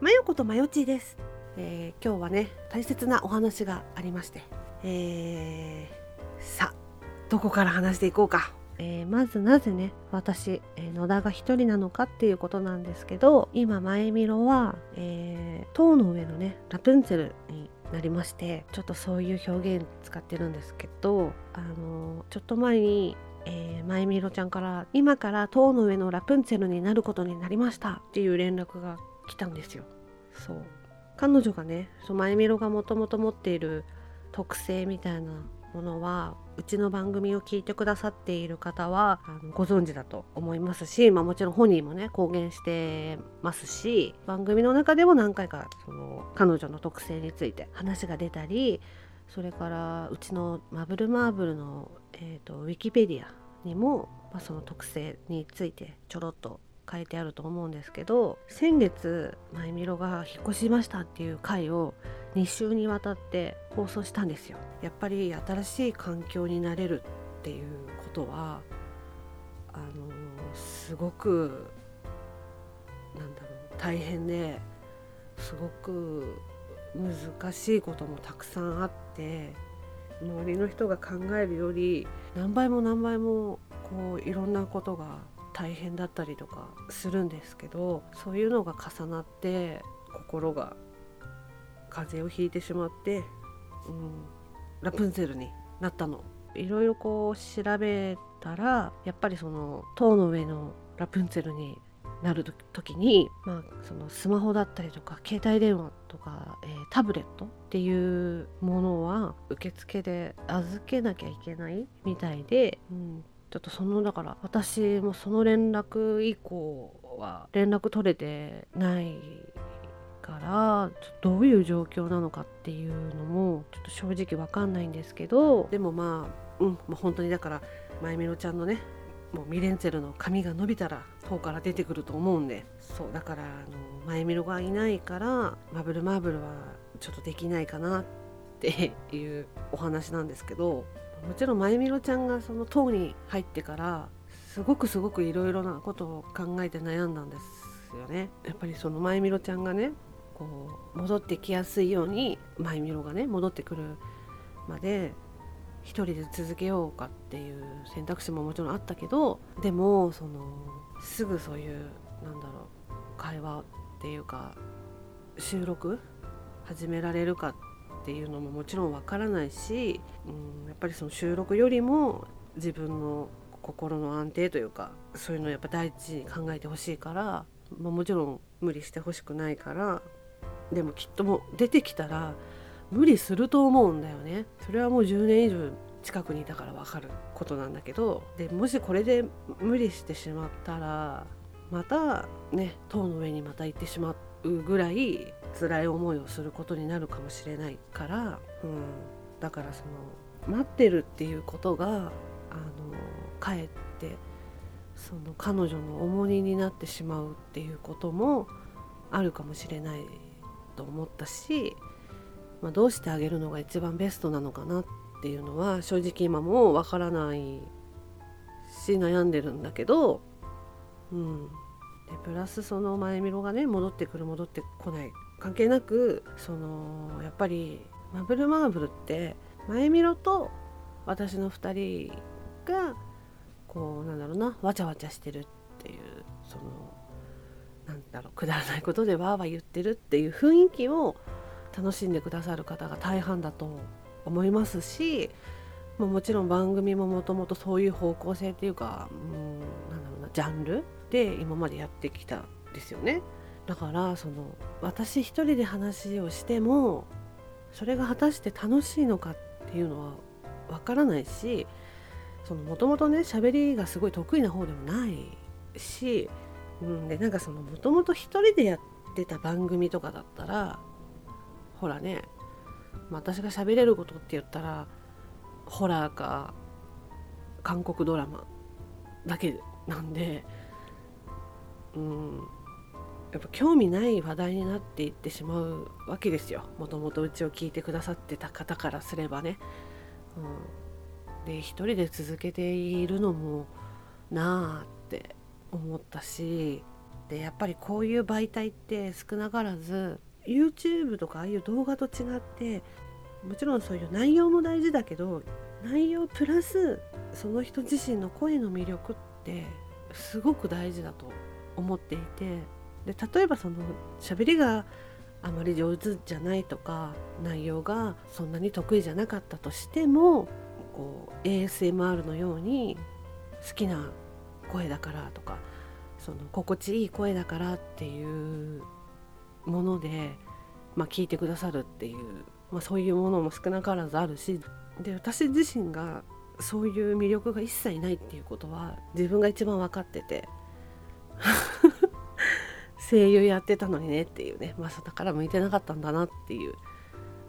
まよことまよちです、えー今日はね大切なお話がありまして、えーさあどこから話していこうか、えーまずなぜね私、えー野田が一人なのかっていうことなんですけど今前みろは、えー塔の上のねラプンツェルになりましてちょっとそういう表現使ってるんですけどあのちょっと前にえー、まゆみろちゃんから「今から塔の上のラプンツェルになることになりました」っていう連絡が来たんですよ。そう彼女がねそうまゆみろがもともと持っている特性みたいなものはうちの番組を聞いてくださっている方はあのご存知だと思いますし、まあ、もちろん本人もね公言してますし番組の中でも何回かその彼女の特性について話が出たりそれからうちのマブルマーブルの、えー、とウィキペディアにも、まあ、その特性についてちょろっと書いてあると思うんですけど先月まゆみろが引っ越しましたっていう回を2週にわたって放送したんですよ。やっぱり新しい環境になれるっていうことはあのすごくなんだろう大変ですごく難しいこともたくさんあって周りの人が考えるより何倍も何倍もこういろんなことが大変だったりとかするんですけどそういうのが重なって心が風邪をひいてしまって、うん、ラプンツェルになったの。いろいろこう調べたらやっぱりその塔の上のラプンツェルになる時に、まあ、そのスマホだったりとか携帯電話とか、えータブレットっていうものは受付で預けなきゃいけないみたいで、うん、ちょっとそのだから私もその連絡以降は連絡取れてないからどういう状況なのかっていうのもちょっと正直わかんないんですけどでもまあうん、まあ、本当にだからまゆみろちゃんのねもうミレンツェルの髪が伸びたら塔から出てくると思うんでそうだからあのまゆみろがいないからマブルマーブルはちょっとできないかなっていうお話なんですけどもちろんまゆみろちゃんがその塔に入ってからすごくすごくいろいろなことを考えて悩んだんですよね。やっぱりそのまゆみろちゃんがねこう戻ってきやすいようにまゆみろがね戻ってくるまで一人で続けようかっていう選択肢ももちろんあったけどでもそのすぐそういうなんだろう会話っていうか収録始められるかっていうのももちろんわからないし、うん、やっぱりその収録よりも自分の心の安定というかそういうのをやっぱ第一に考えてほしいから、まあ、もちろん無理してほしくないからでもきっともう出てきたら無理すると思うんだよね。それはもう10年以上近くにいたから分かることなんだけどでもしこれで無理してしまったらまたね塔の上にまた行ってしまうぐらい辛い思いをすることになるかもしれないから、うん、だからその待ってるっていうことがあのかえってその彼女の重荷になってしまうっていうこともあるかもしれないと思ったしまあ、どうしてあげるのが一番ベストなのかなっていうのは正直今もわからないし悩んでるんだけど、うん、でプラスその前みろがね戻ってくる戻ってこない関係なくそのやっぱりマブルマーブルって前みろと私の2人がこうなんだろうなわちゃわちゃしてるっていうそのなんだろうくだらないことでわーわー言ってるっていう雰囲気を楽しんでくださる方が大半だと思いますし、まあ、もちろん番組ももともとそういう方向性っていうか、うん、なんだろうなジャンルで今までやってきたんですよね。だからその私一人で話をしてもそれが果たして楽しいのかっていうのはわからないしもともとね喋りがすごい得意な方でもないし、うん、でなんかそのもともと一人でやってた番組とかだったらほらね、まあ、私が喋れることって言ったらホラーか韓国ドラマだけなんでうんやっぱ興味ない話題になっていってしまうわけですよもともとうちを聞いてくださってた方からすればね。うん、で一人で続けているのもなあって思ったしでやっぱりこういう媒体って少なからず YouTube とかああいう動画と違ってもちろんそういう内容も大事だけど内容プラスその人自身の声の魅力ってすごく大事だと思っていてで例えばその喋りがあまり上手じゃないとか内容がそんなに得意じゃなかったとしてもこう ASMR のように好きな声だからとかその心地いい声だからっていうもので、まあ、聞いてくださるっていう、まあ、そういうものも少なからずあるしで私自身がそういう魅力が一切ないっていうことは自分が一番分かってて。声優やってたのにねっていうね、まあ、だから向いてなかったんだなっていう、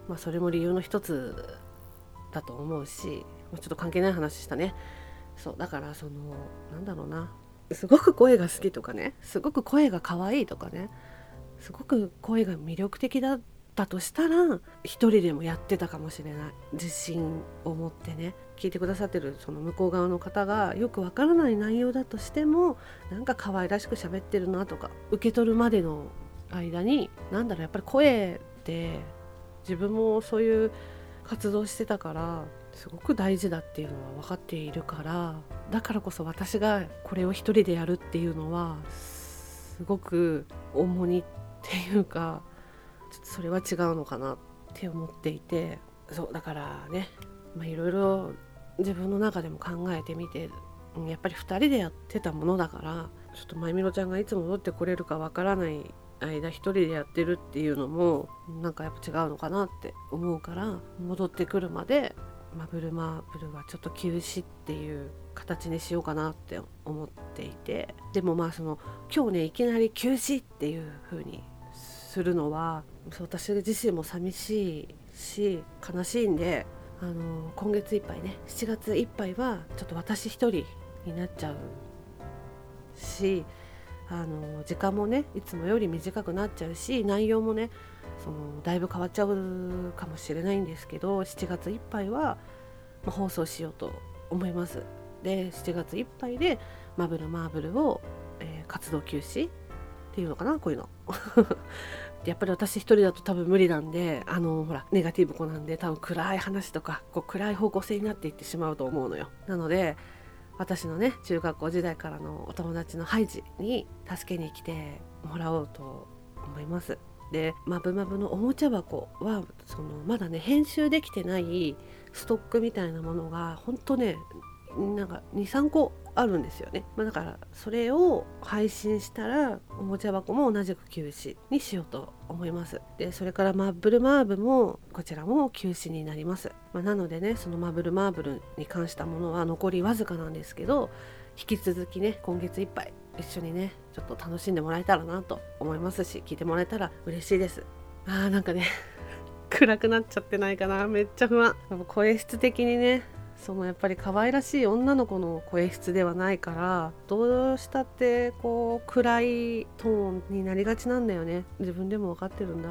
まあ、それも理由の一つだと思うしちょっと関係ない話したね。そうだからそのなんだろうなすごく声が好きとかねすごく声が可愛いとかねすごく声が魅力的だったとしたら一人でもやってたかもしれない。自信を持ってね聞いてくださってるその向こう側の方がよくわからない内容だとしてもなんか可愛らしく喋ってるなとか受け取るまでの間に何だろうやっぱり声って自分もそういう活動してたからすごく大事だっていうのは分かっているからだからこそ私がこれを一人でやるっていうのはすごく重荷っていうかちょっとそれは違うのかなって思っていて。そうだからねいろいろ自分の中でも考えてみてやっぱり2人でやってたものだからちょっとまゆみろちゃんがいつ戻ってこれるかわからない間1人でやってるっていうのもなんかやっぱ違うのかなって思うから戻ってくるまでマブルマーブルはちょっと休止っていう形にしようかなって思っていてでもまあその今日ねいきなり休止っていう風にするのは私自身も寂しいし悲しいんであの今月いっぱいね7月いっぱいはちょっと私一人になっちゃうしあの時間もねいつもより短くなっちゃうし内容もねそのだいぶ変わっちゃうかもしれないんですけど7月いっぱいは、まあ、放送しようと思います。で7月いっぱいでマブルマーブルを、えー、活動休止いうのかなこういうの。やっぱり私一人だと多分無理なんであのほらネガティブ子なんで多分暗い話とかこう暗い方向性になっていってしまうと思うのよ。なので私のね中学校時代からのお友達のハイジに助けに来てもらおうと思います。でまぶまぶのおもちゃ箱はそのまだね編集できてないストックみたいなものがほんとねなんか23個あるんですよね、まあ、だからそれを配信したらおもちゃ箱も同じく休止にしようと思います。でそれからマーブルマーブもこちらも休止になります、まあ、なのでねそのマーブルマーブルに関したものは残りわずかなんですけど引き続きね今月いっぱい一緒にねちょっと楽しんでもらえたらなと思いますし聞いてもらえたら嬉しいです。あーなんかね暗くなっちゃってないかな。めっちゃ不安。声質的にねそのやっぱり可愛らしい女の子の声質ではないからどうしたってこう暗いトーンになりがちなんだよね。自分でも分かってるんだ。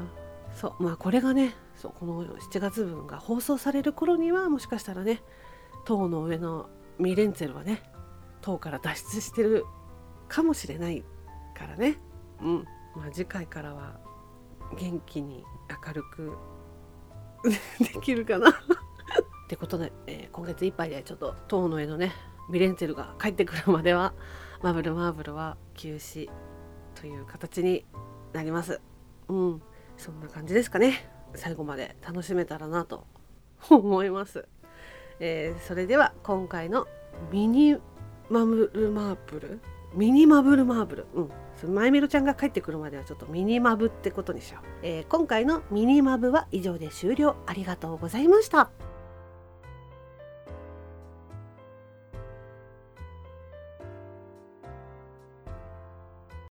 そうまあこれがねそうこの7月分が放送される頃にはもしかしたらね塔の上のミレンツェルはね塔から脱出してるかもしれないからね。うん。まあ次回からは元気に明るく できるかな。ってことで、えー、今月いっぱいでちょっと塔の絵のねミレンツェルが帰ってくるまではマブルマーブルは休止という形になります。うん。そんな感じですかね。最後まで楽しめたらなと思います、えー、それでは今回のミニマブルマーブルミニマブルマーブル。うん。マイメロちゃんが帰ってくるまではちょっとミニマブってことにしよう、えー、今回のミニマブは以上で終了。ありがとうございました。